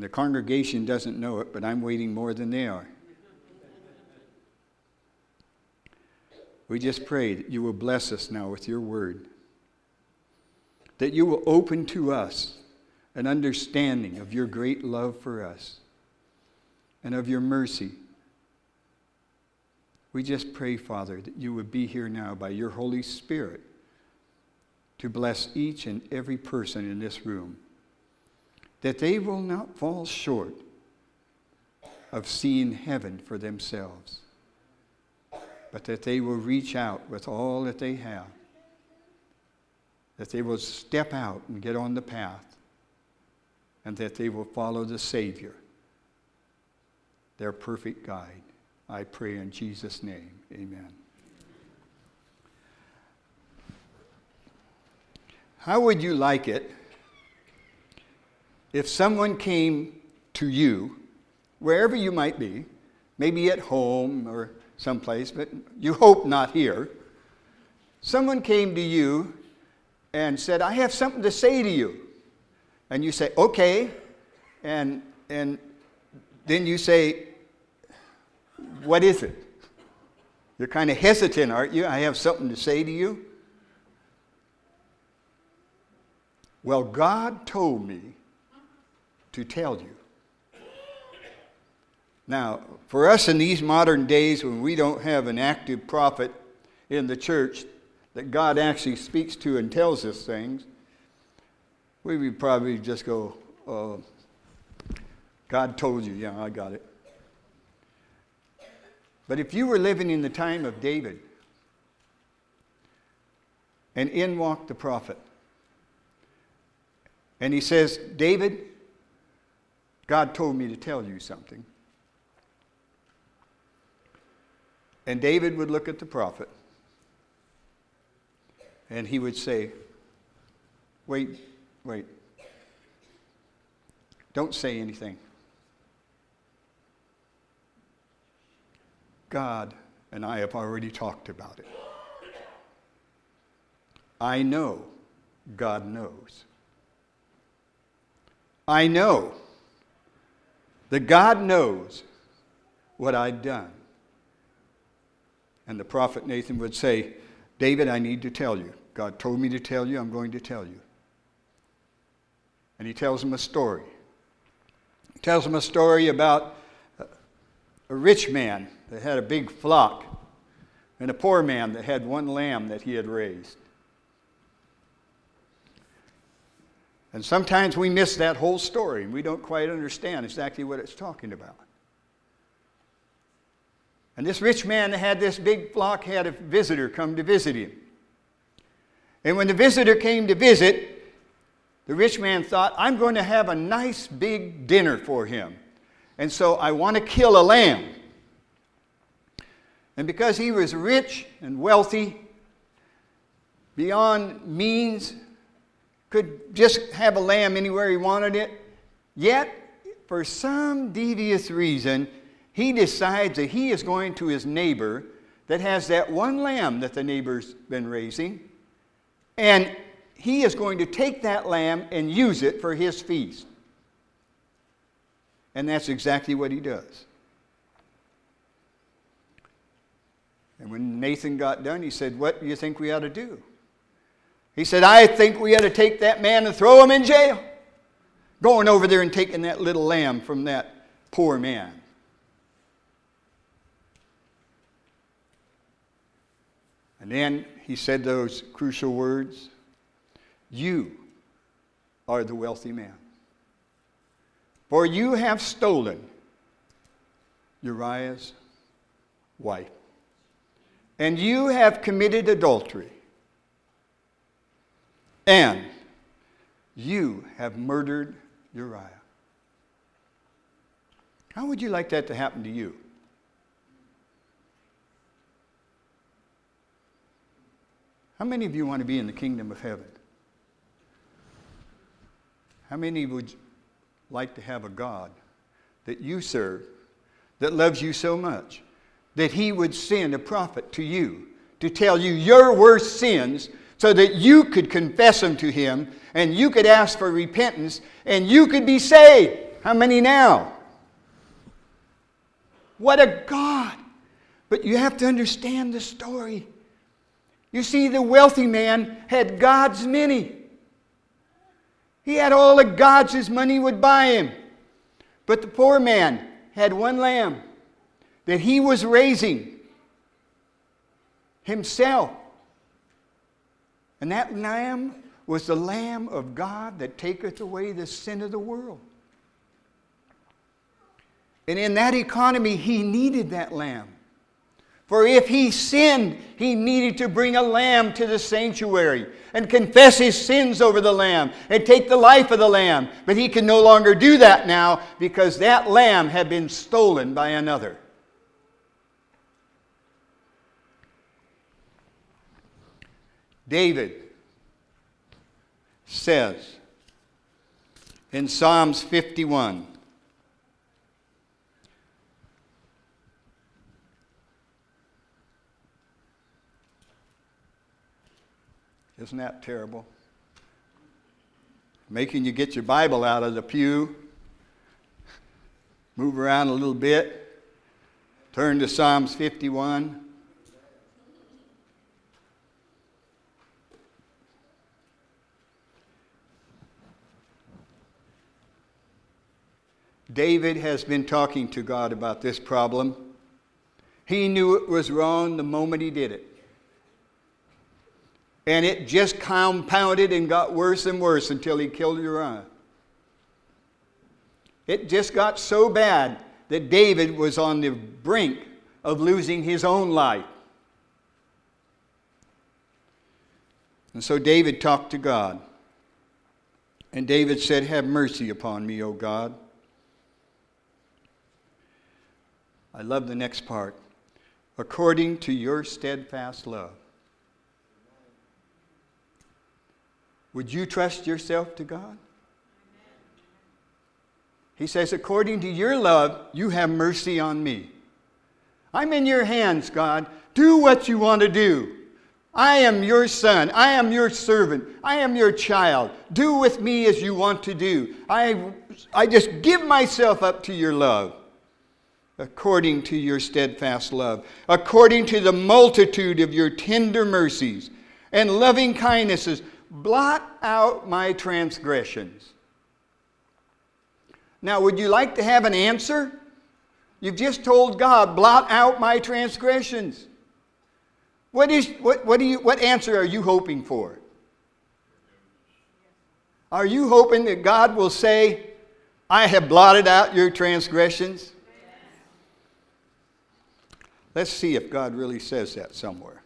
The congregation doesn't know it, but I'm waiting more than they are. We just pray that you will bless us now with your word, that you will open to us an understanding of your great love for us and of your mercy. We just pray, Father, that you would be here now by your Holy Spirit to bless each and every person in this room, that they will not fall short of seeing heaven for themselves, but that they will reach out with all that they have, that they will step out and get on the path, and that they will follow the Savior, their perfect guide. I pray in Jesus' name. Amen. How would you like it if someone came to you, wherever you might be, maybe at home or someplace, but you hope not here? Someone came to you and said, I have something to say to you. And you say, okay. And, and then you say, what is it? You're kind of hesitant, aren't you? I have something to say to you. Well, God told me to tell you. Now, for us in these modern days when we don't have an active prophet in the church that God actually speaks to and tells us things, we would probably just go, uh, God told you. Yeah, I got it. But if you were living in the time of David, and in walked the prophet, and he says, David, God told me to tell you something. And David would look at the prophet and he would say, Wait, wait. Don't say anything. God and I have already talked about it. I know God knows. I know that God knows what I've done. And the prophet Nathan would say, David, I need to tell you. God told me to tell you, I'm going to tell you. And he tells him a story. He tells him a story about a rich man that had a big flock and a poor man that had one lamb that he had raised. And sometimes we miss that whole story and we don't quite understand exactly what it's talking about. And this rich man had this big flock had a visitor come to visit him. And when the visitor came to visit, the rich man thought, I'm going to have a nice big dinner for him. And so I want to kill a lamb. And because he was rich and wealthy, beyond means, could just have a lamb anywhere he wanted it. Yet, for some devious reason, he decides that he is going to his neighbor that has that one lamb that the neighbor's been raising, and he is going to take that lamb and use it for his feast. And that's exactly what he does. And when Nathan got done, he said, What do you think we ought to do? He said, I think we ought to take that man and throw him in jail. Going over there and taking that little lamb from that poor man. And then he said those crucial words You are the wealthy man. For you have stolen Uriah's wife, and you have committed adultery and you have murdered Uriah. How would you like that to happen to you? How many of you want to be in the kingdom of heaven? How many would like to have a God that you serve that loves you so much that he would send a prophet to you to tell you your worst sins so that you could confess them to Him and you could ask for repentance and you could be saved. How many now? What a God! But you have to understand the story. You see, the wealthy man had God's many. He had all the gods his money would buy him. But the poor man had one lamb that he was raising himself. And that lamb was the Lamb of God that taketh away the sin of the world. And in that economy, he needed that lamb. For if he sinned, he needed to bring a lamb to the sanctuary and confess his sins over the lamb and take the life of the lamb. But he can no longer do that now because that lamb had been stolen by another. David says in Psalms 51 Isn't that terrible? Making you get your Bible out of the pew, move around a little bit, turn to Psalms 51. David has been talking to God about this problem. He knew it was wrong the moment he did it. And it just compounded and got worse and worse until he killed Uriah. It just got so bad that David was on the brink of losing his own life. And so David talked to God. And David said, Have mercy upon me, O God. I love the next part. According to your steadfast love. Would you trust yourself to God? He says, According to your love, you have mercy on me. I'm in your hands, God. Do what you want to do. I am your son. I am your servant. I am your child. Do with me as you want to do. I, I just give myself up to your love, according to your steadfast love, according to the multitude of your tender mercies and loving kindnesses blot out my transgressions. Now, would you like to have an answer? You've just told God, blot out my transgressions. What, is, what, what, do you, what answer are you hoping for? Are you hoping that God will say, I have blotted out your transgressions? Let's see if God really says that somewhere.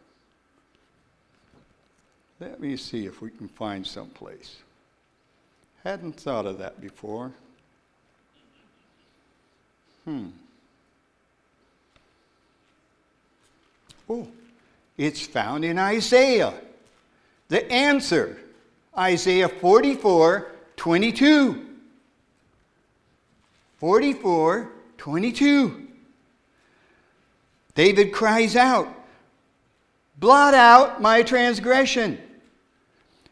Let me see if we can find some place. Hadn't thought of that before. Hmm. Oh, it's found in Isaiah. The answer Isaiah 44 22. 44 22. David cries out, Blot out my transgression.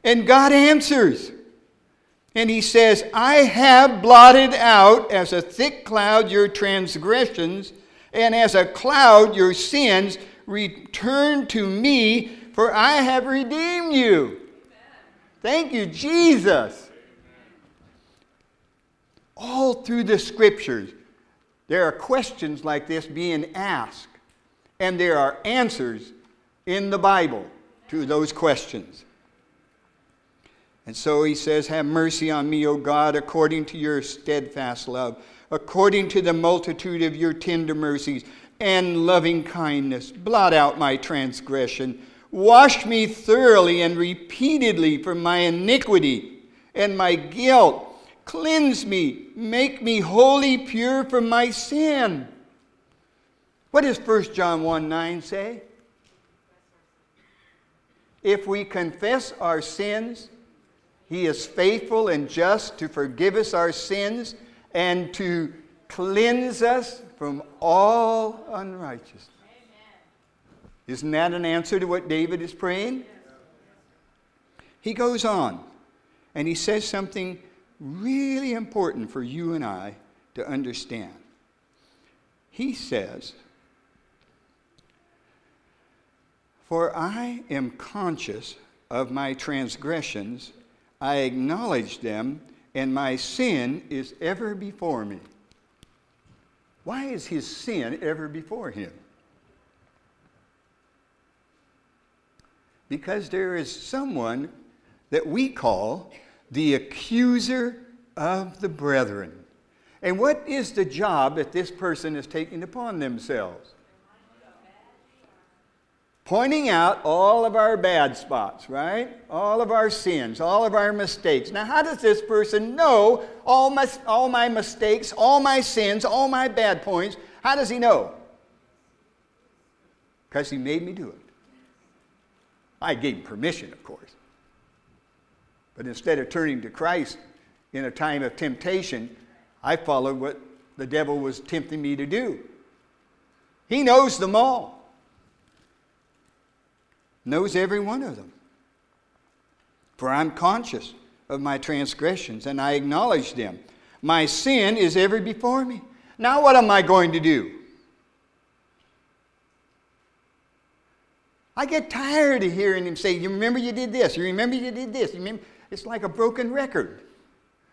And God answers. And he says, I have blotted out as a thick cloud your transgressions, and as a cloud your sins. Return to me, for I have redeemed you. Thank you, Jesus. All through the scriptures, there are questions like this being asked, and there are answers in the Bible to those questions. And so he says, Have mercy on me, O God, according to your steadfast love, according to the multitude of your tender mercies and loving kindness. Blot out my transgression. Wash me thoroughly and repeatedly from my iniquity and my guilt. Cleanse me, make me wholly pure from my sin. What does 1 John 1 9 say? If we confess our sins, he is faithful and just to forgive us our sins and to cleanse us from all unrighteousness. Isn't that an answer to what David is praying? He goes on and he says something really important for you and I to understand. He says, For I am conscious of my transgressions, I acknowledge them, and my sin is ever before me. Why is his sin ever before him? Because there is someone that we call the accuser of the brethren. And what is the job that this person is taking upon themselves? Pointing out all of our bad spots, right? All of our sins, all of our mistakes. Now, how does this person know all my, all my mistakes, all my sins, all my bad points? How does he know? Because he made me do it. I gave him permission, of course. But instead of turning to Christ in a time of temptation, I followed what the devil was tempting me to do. He knows them all, knows every one of them. For I'm conscious of my transgressions and I acknowledge them. My sin is ever before me. Now, what am I going to do? I get tired of hearing him say, You remember you did this, you remember you did this, you remember. It's like a broken record.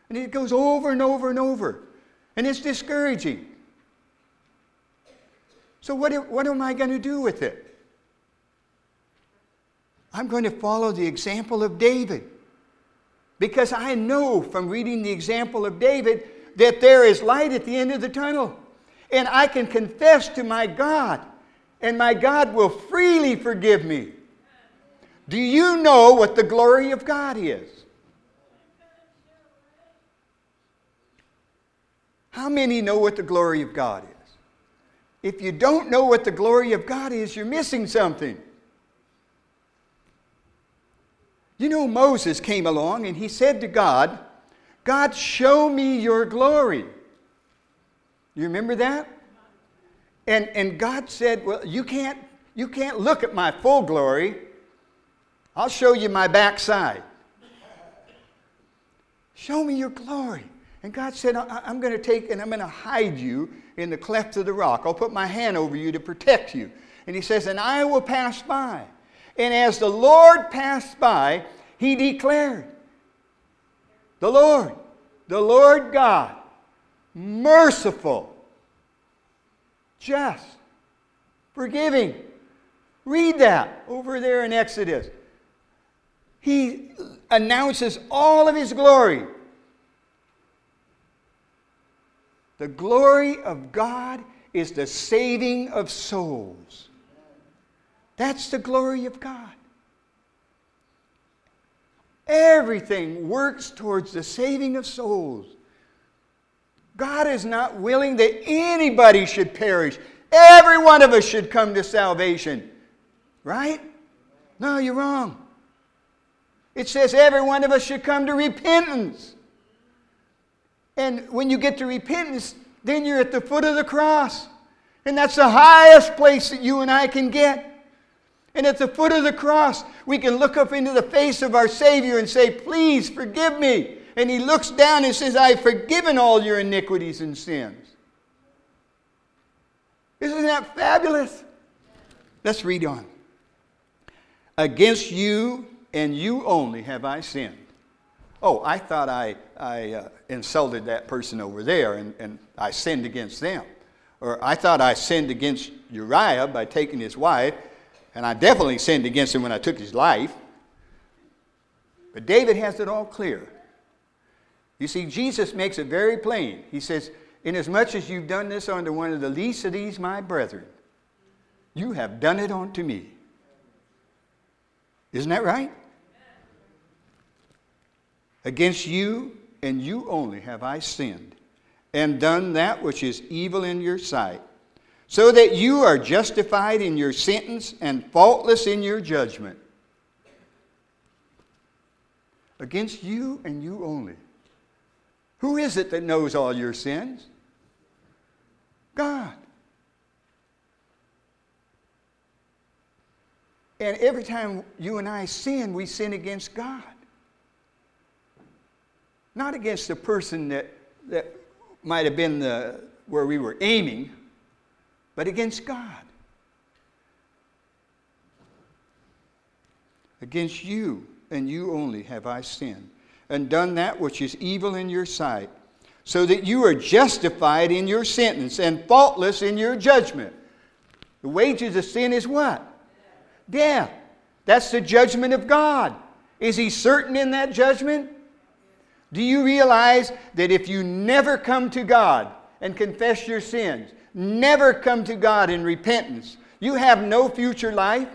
And it goes over and over and over. And it's discouraging. So, what, what am I going to do with it? I'm going to follow the example of David. Because I know from reading the example of David that there is light at the end of the tunnel. And I can confess to my God, and my God will freely forgive me. Do you know what the glory of God is? How many know what the glory of God is? If you don't know what the glory of God is, you're missing something. You know, Moses came along and he said to God, God, show me your glory. You remember that? And, and God said, Well, you can't, you can't look at my full glory. I'll show you my backside. Show me your glory. And God said, I'm going to take and I'm going to hide you in the cleft of the rock. I'll put my hand over you to protect you. And he says, And I will pass by. And as the Lord passed by, he declared, The Lord, the Lord God, merciful, just, forgiving. Read that over there in Exodus. He announces all of his glory. The glory of God is the saving of souls. That's the glory of God. Everything works towards the saving of souls. God is not willing that anybody should perish. Every one of us should come to salvation. Right? No, you're wrong. It says every one of us should come to repentance. And when you get to repentance, then you're at the foot of the cross. And that's the highest place that you and I can get. And at the foot of the cross, we can look up into the face of our Savior and say, Please forgive me. And He looks down and says, I've forgiven all your iniquities and sins. Isn't that fabulous? Let's read on. Against you and you only have I sinned oh, I thought I, I uh, insulted that person over there and, and I sinned against them. Or I thought I sinned against Uriah by taking his wife, and I definitely sinned against him when I took his life. But David has it all clear. You see, Jesus makes it very plain. He says, Inasmuch as you've done this unto one of the least of these my brethren, you have done it unto me. Isn't that right? Against you and you only have I sinned, and done that which is evil in your sight, so that you are justified in your sentence and faultless in your judgment. Against you and you only. Who is it that knows all your sins? God. And every time you and I sin, we sin against God. Not against the person that, that might have been the, where we were aiming, but against God. Against you and you only have I sinned, and done that which is evil in your sight, so that you are justified in your sentence and faultless in your judgment. The wages of sin is what? Death. That's the judgment of God. Is He certain in that judgment? Do you realize that if you never come to God and confess your sins, never come to God in repentance, you have no future life?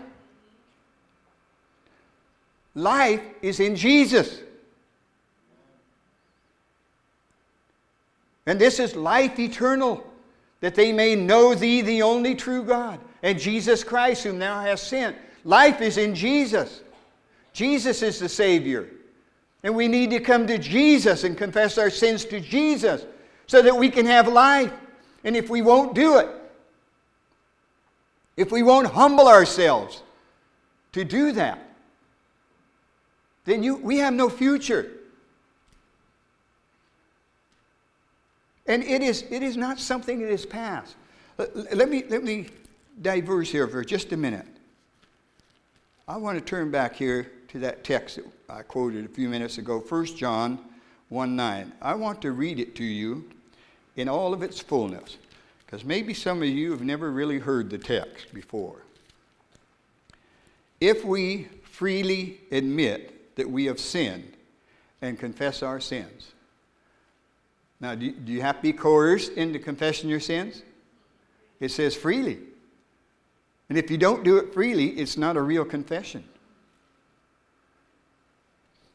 Life is in Jesus. And this is life eternal, that they may know thee, the only true God, and Jesus Christ, whom thou hast sent. Life is in Jesus. Jesus is the Savior. And we need to come to Jesus and confess our sins to Jesus so that we can have life. And if we won't do it, if we won't humble ourselves to do that, then you, we have no future. And it is, it is not something that is past. Let me, let me diverge here for just a minute. I want to turn back here to that text that I quoted a few minutes ago, 1 John 1 9. I want to read it to you in all of its fullness, because maybe some of you have never really heard the text before. If we freely admit that we have sinned and confess our sins, now, do you, do you have to be coerced into confessing your sins? It says freely. And if you don't do it freely, it's not a real confession.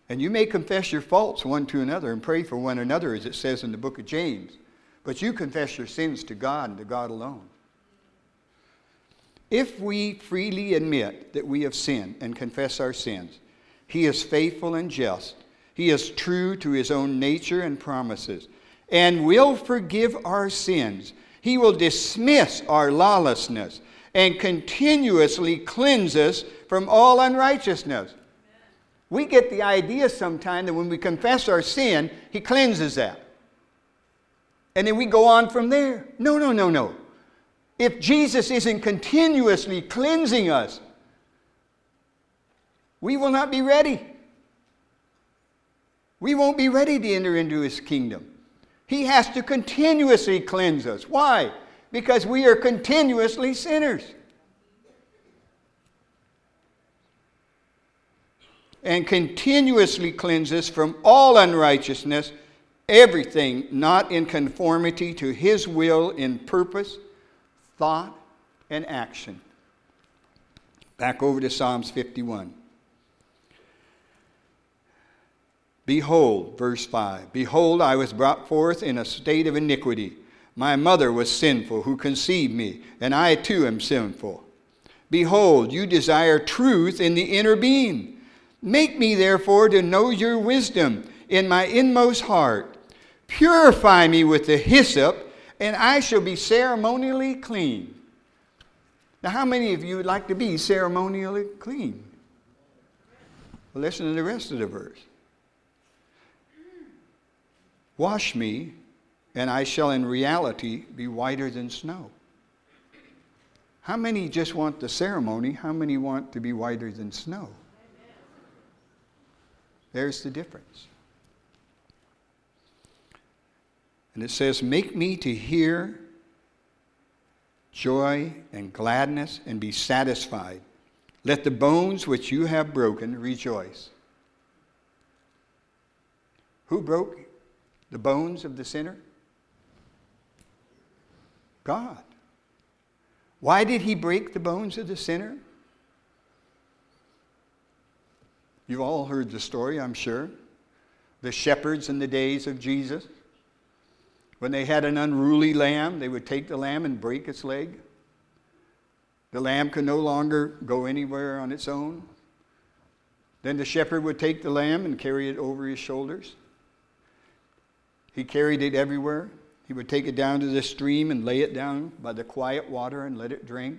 And you may confess your faults one to another and pray for one another, as it says in the book of James. But you confess your sins to God and to God alone. If we freely admit that we have sinned and confess our sins, He is faithful and just. He is true to His own nature and promises, and will forgive our sins. He will dismiss our lawlessness and continuously cleanse us from all unrighteousness. We get the idea sometime that when we confess our sin, He cleanses that. And then we go on from there. No, no, no, no. If Jesus isn't continuously cleansing us, we will not be ready. We won't be ready to enter into His kingdom. He has to continuously cleanse us. Why? Because we are continuously sinners. and continuously cleanse us from all unrighteousness, everything not in conformity to His will in purpose, thought, and action. Back over to Psalms 51. Behold, verse 5 Behold, I was brought forth in a state of iniquity. My mother was sinful who conceived me, and I too am sinful. Behold, you desire truth in the inner being Make me, therefore, to know your wisdom in my inmost heart. Purify me with the hyssop, and I shall be ceremonially clean. Now, how many of you would like to be ceremonially clean? Well, listen to the rest of the verse. Wash me, and I shall in reality be whiter than snow. How many just want the ceremony? How many want to be whiter than snow? There's the difference. And it says, Make me to hear joy and gladness and be satisfied. Let the bones which you have broken rejoice. Who broke the bones of the sinner? God. Why did he break the bones of the sinner? You've all heard the story, I'm sure. The shepherds in the days of Jesus. When they had an unruly lamb, they would take the lamb and break its leg. The lamb could no longer go anywhere on its own. Then the shepherd would take the lamb and carry it over his shoulders. He carried it everywhere. He would take it down to the stream and lay it down by the quiet water and let it drink.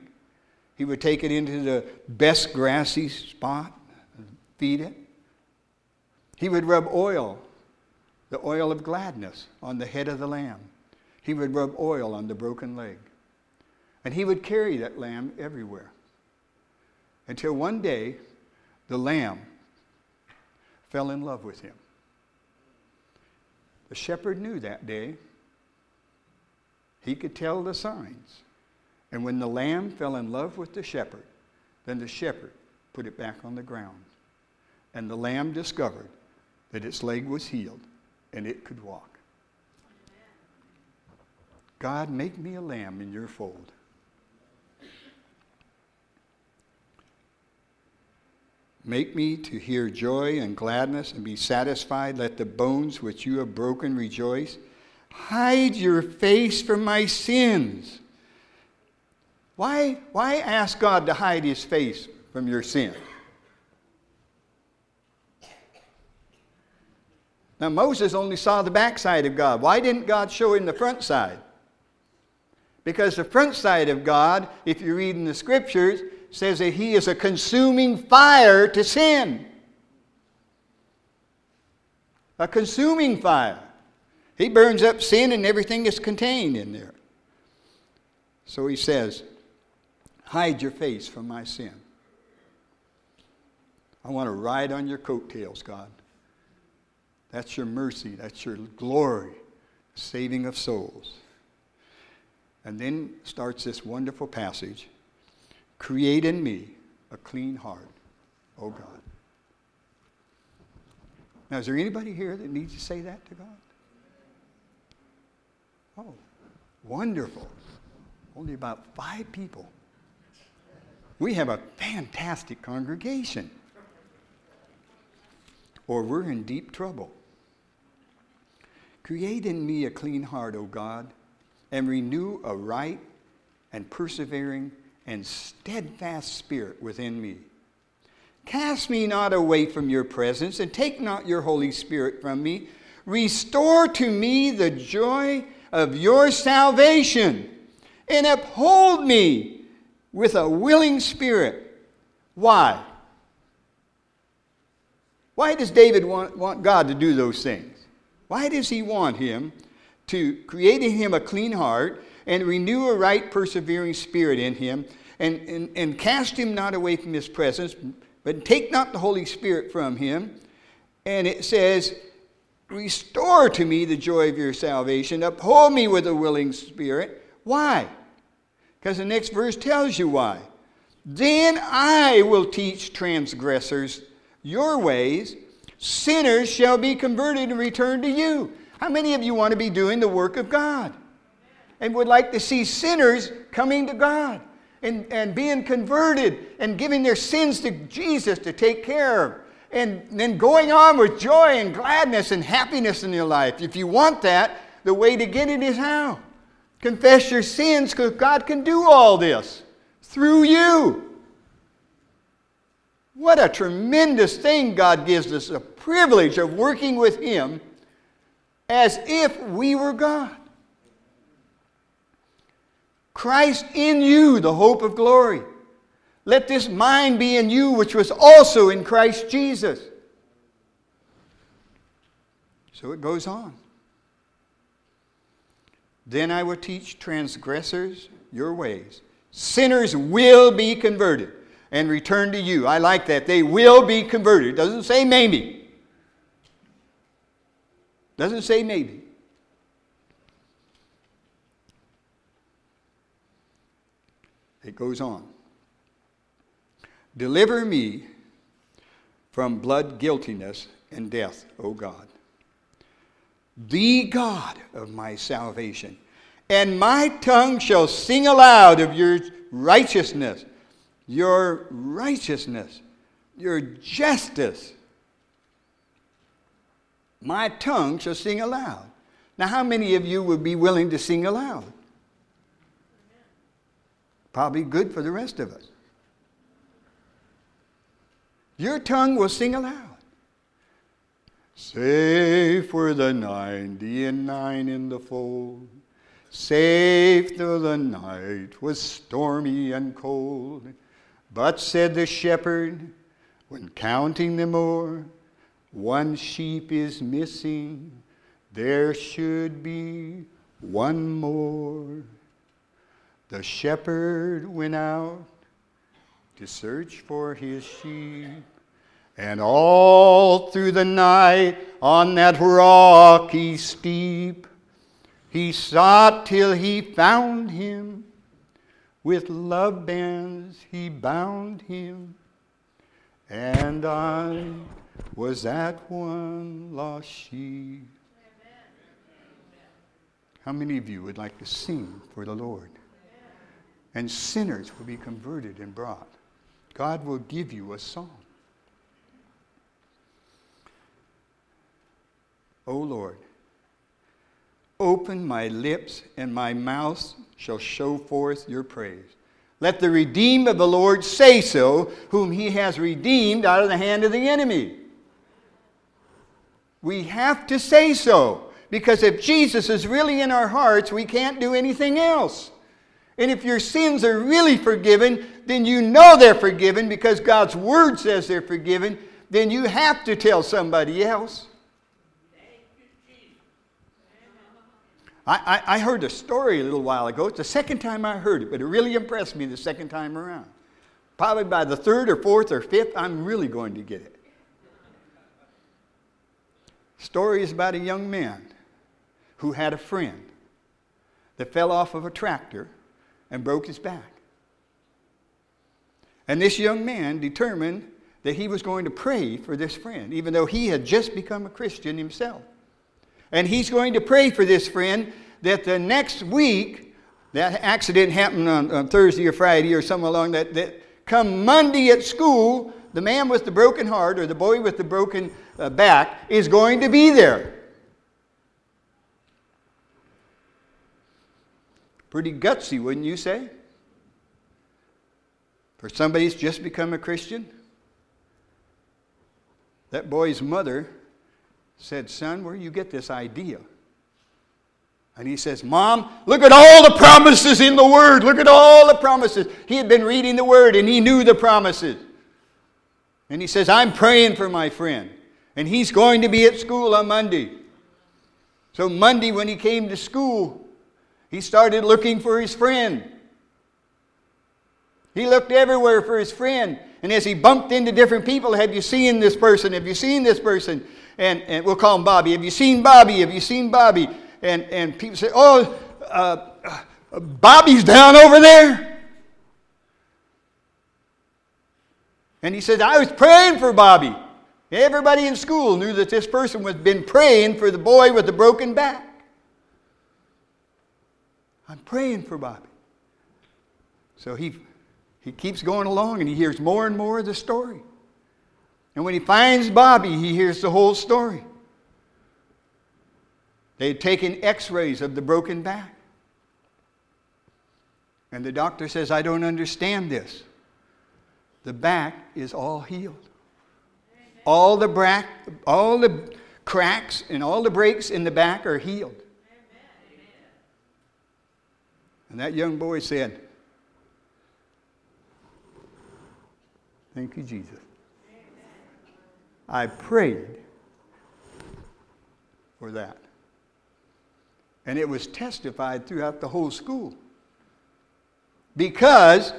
He would take it into the best grassy spot and feed it. He would rub oil the oil of gladness on the head of the lamb. He would rub oil on the broken leg. And he would carry that lamb everywhere. Until one day, the lamb fell in love with him. The shepherd knew that day. He could tell the signs. And when the lamb fell in love with the shepherd, then the shepherd put it back on the ground. And the lamb discovered that its leg was healed and it could walk. God, make me a lamb in your fold. Make me to hear joy and gladness and be satisfied. Let the bones which you have broken rejoice. Hide your face from my sins. Why, why ask God to hide his face from your sin? Now, Moses only saw the backside of God. Why didn't God show him the front side? Because the front side of God, if you read in the scriptures, says that he is a consuming fire to sin. A consuming fire. He burns up sin and everything is contained in there. So he says, Hide your face from my sin. I want to ride on your coattails, God. That's your mercy. That's your glory, saving of souls. And then starts this wonderful passage Create in me a clean heart, O God. Now, is there anybody here that needs to say that to God? Oh, wonderful. Only about five people. We have a fantastic congregation. Or we're in deep trouble. Create in me a clean heart, O God, and renew a right and persevering and steadfast spirit within me. Cast me not away from your presence, and take not your Holy Spirit from me. Restore to me the joy of your salvation, and uphold me with a willing spirit. Why? Why does David want, want God to do those things? Why does he want him to create in him a clean heart and renew a right, persevering spirit in him and, and, and cast him not away from his presence, but take not the Holy Spirit from him? And it says, Restore to me the joy of your salvation, uphold me with a willing spirit. Why? Because the next verse tells you why. Then I will teach transgressors your ways sinners shall be converted and return to you. How many of you want to be doing the work of God and would like to see sinners coming to God and, and being converted and giving their sins to Jesus to take care of? And then going on with joy and gladness and happiness in your life. If you want that, the way to get it is how? Confess your sins because God can do all this through you. What a tremendous thing God gives us a privilege of working with Him as if we were God. Christ in you, the hope of glory. Let this mind be in you, which was also in Christ Jesus. So it goes on. Then I will teach transgressors your ways. Sinners will be converted and return to you. I like that. They will be converted. It doesn't say maybe. Doesn't say maybe. It goes on. Deliver me from blood guiltiness and death, O God. The God of my salvation. And my tongue shall sing aloud of your righteousness your righteousness, your justice. My tongue shall sing aloud. Now, how many of you would be willing to sing aloud? Probably good for the rest of us. Your tongue will sing aloud. Safe were the ninety and nine in the fold, safe though the night was stormy and cold. But said the shepherd, when counting them o'er, one sheep is missing. there should be one more. The shepherd went out to search for his sheep. And all through the night on that rocky steep, he sought till he found him. With love bands he bound him. And I was that one lost sheep. How many of you would like to sing for the Lord? And sinners will be converted and brought. God will give you a song. O Lord, open my lips, and my mouth shall show forth your praise. Let the redeemed of the Lord say so, whom he has redeemed out of the hand of the enemy. We have to say so. Because if Jesus is really in our hearts, we can't do anything else. And if your sins are really forgiven, then you know they're forgiven because God's Word says they're forgiven. Then you have to tell somebody else. I, I, I, heard a story a little while ago. It's the second time I heard it, but it really impressed me the second time around. Probably by the third or fourth or fifth, I'm really going to get it. Story is about a young man who had a friend that fell off of a tractor and broke his back. And this young man determined that he was going to pray for this friend, even though he had just become a Christian himself. And he's going to pray for this friend that the next week, that accident happened on, on Thursday or Friday or somewhere along that, that come Monday at school, the man with the broken heart or the boy with the broken Uh, back is going to be there. Pretty gutsy, wouldn't you say? For somebody who's just become a Christian? That boy's mother said, Son, where do you get this idea? And he says, Mom, look at all the promises in the Word. Look at all the promises. He had been reading the Word and he knew the promises. And he says, I'm praying for my friend. And he's going to be at school on Monday. So, Monday, when he came to school, he started looking for his friend. He looked everywhere for his friend. And as he bumped into different people, have you seen this person? Have you seen this person? And, and we'll call him Bobby. Have you seen Bobby? Have you seen Bobby? And, and people say, Oh, uh, Bobby's down over there. And he said, I was praying for Bobby. Everybody in school knew that this person had been praying for the boy with the broken back. I'm praying for Bobby. So he, he keeps going along and he hears more and more of the story. And when he finds Bobby, he hears the whole story. They had taken x rays of the broken back. And the doctor says, I don't understand this. The back is all healed. All the, bra- all the cracks and all the breaks in the back are healed. And that young boy said, Thank you, Jesus. I prayed for that. And it was testified throughout the whole school. Because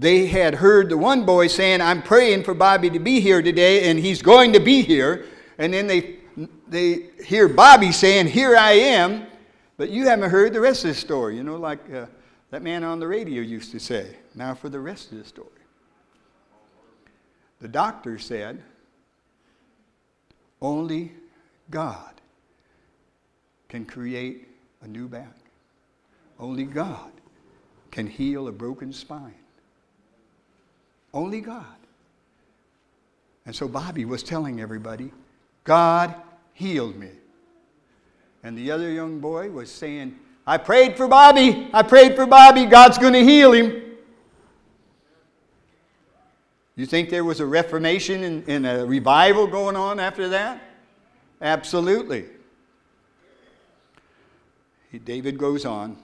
they had heard the one boy saying, I'm praying for Bobby to be here today, and he's going to be here. And then they, they hear Bobby saying, Here I am. But you haven't heard the rest of the story, you know, like uh, that man on the radio used to say. Now for the rest of the story. The doctor said, only God can create a new back. Only God can heal a broken spine. Only God. And so Bobby was telling everybody, God healed me. And the other young boy was saying, I prayed for Bobby. I prayed for Bobby. God's going to heal him. You think there was a reformation and, and a revival going on after that? Absolutely. David goes on,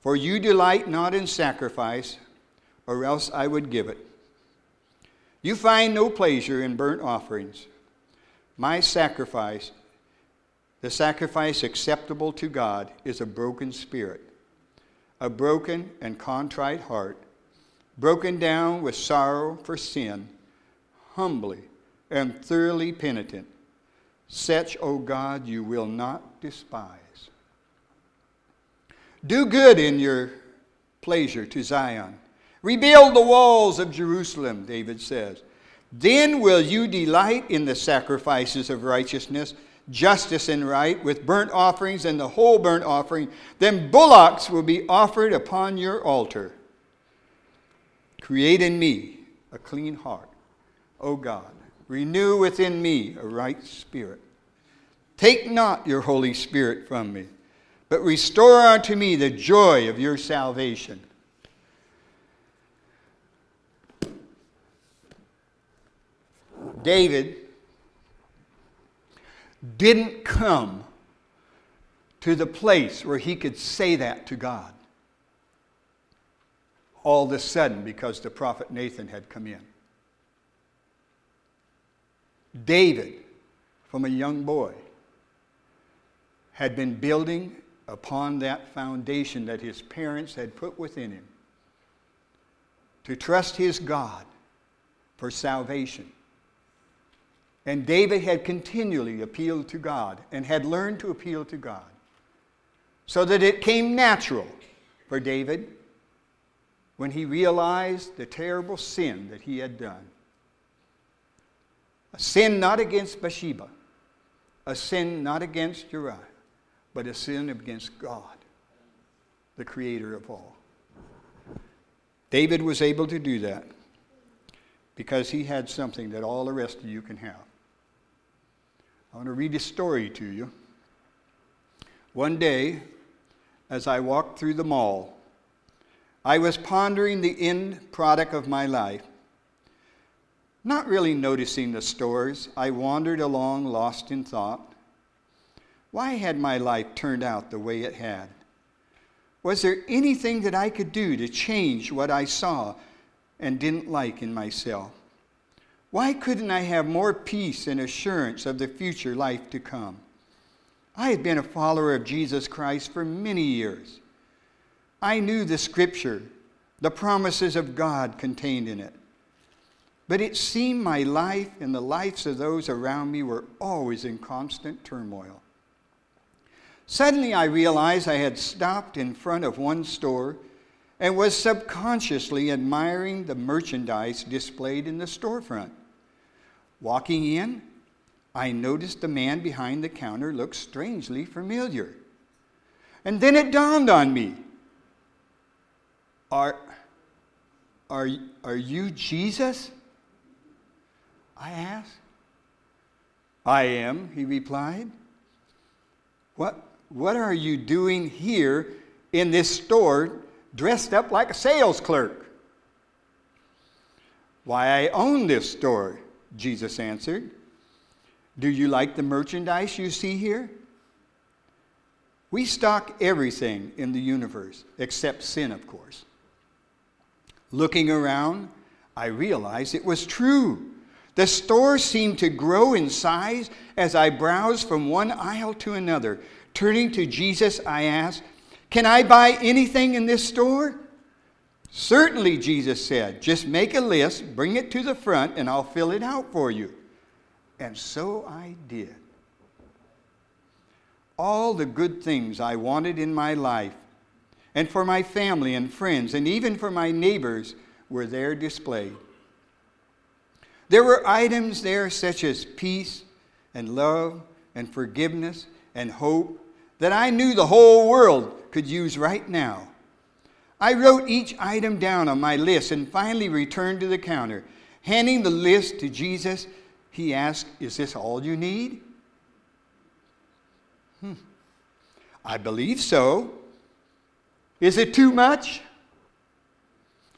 For you delight not in sacrifice, or else I would give it. You find no pleasure in burnt offerings. My sacrifice The sacrifice acceptable to God is a broken spirit, a broken and contrite heart, broken down with sorrow for sin, humbly and thoroughly penitent. Such, O God, you will not despise. Do good in your pleasure to Zion. Rebuild the walls of Jerusalem, David says. Then will you delight in the sacrifices of righteousness, justice and right, with burnt offerings and the whole burnt offering. Then bullocks will be offered upon your altar. Create in me a clean heart, O God. Renew within me a right spirit. Take not your Holy Spirit from me, but restore unto me the joy of your salvation. David didn't come to the place where he could say that to God all of a sudden because the prophet Nathan had come in. David, from a young boy, had been building upon that foundation that his parents had put within him to trust his God for salvation. And David had continually appealed to God and had learned to appeal to God so that it came natural for David when he realized the terrible sin that he had done. A sin not against Bathsheba, a sin not against Uriah, but a sin against God, the creator of all. David was able to do that because he had something that all the rest of you can have. I want to read a story to you. One day, as I walked through the mall, I was pondering the end product of my life. Not really noticing the stores, I wandered along lost in thought. Why had my life turned out the way it had? Was there anything that I could do to change what I saw and didn't like in myself? Why couldn't I have more peace and assurance of the future life to come? I had been a follower of Jesus Christ for many years. I knew the scripture, the promises of God contained in it. But it seemed my life and the lives of those around me were always in constant turmoil. Suddenly, I realized I had stopped in front of one store and was subconsciously admiring the merchandise displayed in the storefront. Walking in, I noticed the man behind the counter looked strangely familiar. And then it dawned on me Are, are, are you Jesus? I asked. I am, he replied. What, what are you doing here in this store dressed up like a sales clerk? Why, I own this store, Jesus answered. Do you like the merchandise you see here? We stock everything in the universe, except sin, of course. Looking around, I realized it was true. The store seemed to grow in size as I browsed from one aisle to another. Turning to Jesus, I asked, Can I buy anything in this store? Certainly, Jesus said. Just make a list, bring it to the front, and I'll fill it out for you. And so I did. All the good things I wanted in my life, and for my family and friends, and even for my neighbors, were there displayed. There were items there such as peace and love and forgiveness and hope that I knew the whole world could use right now. I wrote each item down on my list and finally returned to the counter. Handing the list to Jesus, he asked, Is this all you need? Hmm. I believe so. Is it too much?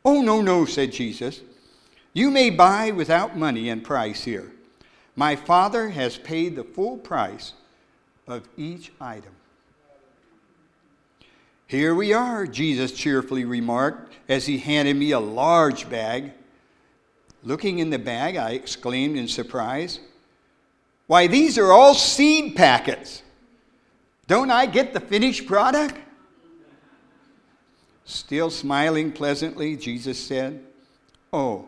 Oh, no, no, said Jesus. You may buy without money and price here. My Father has paid the full price of each item. Here we are, Jesus cheerfully remarked as he handed me a large bag. Looking in the bag, I exclaimed in surprise, Why, these are all seed packets. Don't I get the finished product? Still smiling pleasantly, Jesus said, Oh,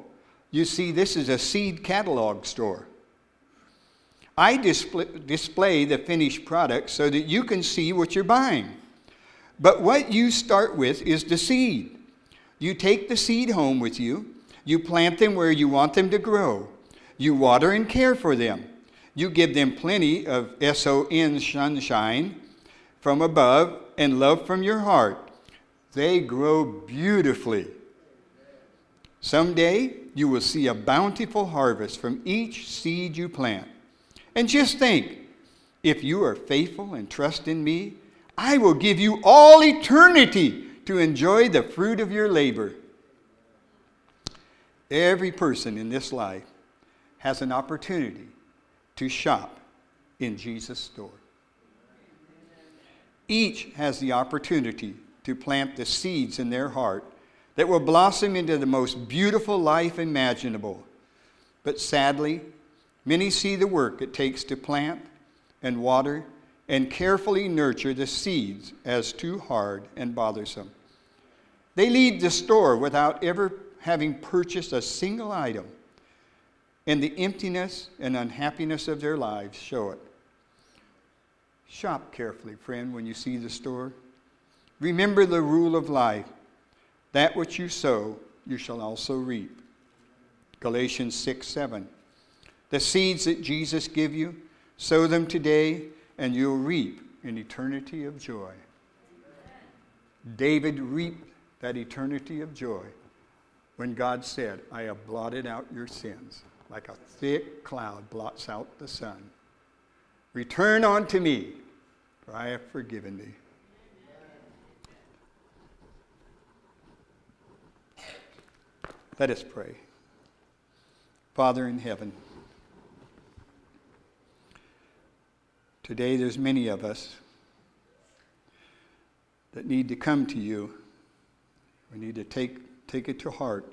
you see, this is a seed catalog store. I display, display, the finished product so that you can see what you're buying. But what you start with is the seed. You take the seed home with you, you plant them where you want them to grow, you water and care for them, you give them plenty of SON sunshine from above and love from your heart. They grow beautifully. Someday you will see a bountiful harvest from each seed you plant. And just think if you are faithful and trust in me, I will give you all eternity to enjoy the fruit of your labor. Every person in this life has an opportunity to shop in Jesus' store. Each has the opportunity to plant the seeds in their heart that will blossom into the most beautiful life imaginable. But sadly, many see the work it takes to plant and water and carefully nurture the seeds as too hard and bothersome. They leave the store without ever having purchased a single item, and the emptiness and unhappiness of their lives show it. Shop carefully, friend, when you see the store. Remember the rule of life that which you sow, you shall also reap. Galatians 6 7. The seeds that Jesus give you, sow them today, and you'll reap an eternity of joy. David reaped that eternity of joy when God said, I have blotted out your sins like a thick cloud blots out the sun. Return unto me, for I have forgiven thee. Let us pray. Father in heaven, today there's many of us that need to come to you. We need to take, take it to heart,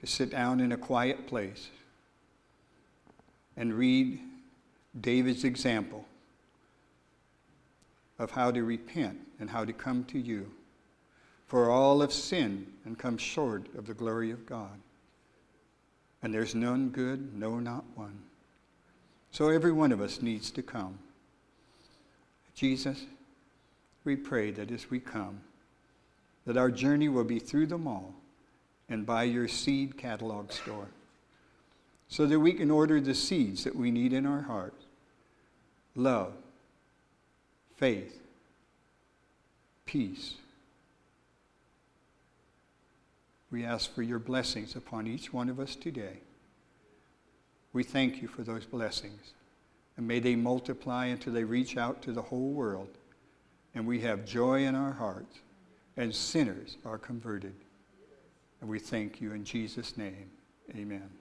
to sit down in a quiet place and read David's example of how to repent and how to come to you. For all have sinned and come short of the glory of God. And there's none good, no, not one. So every one of us needs to come. Jesus, we pray that as we come, that our journey will be through them all and by your seed catalog store, so that we can order the seeds that we need in our heart love, faith, peace, We ask for your blessings upon each one of us today. We thank you for those blessings. And may they multiply until they reach out to the whole world. And we have joy in our hearts, and sinners are converted. And we thank you in Jesus' name. Amen.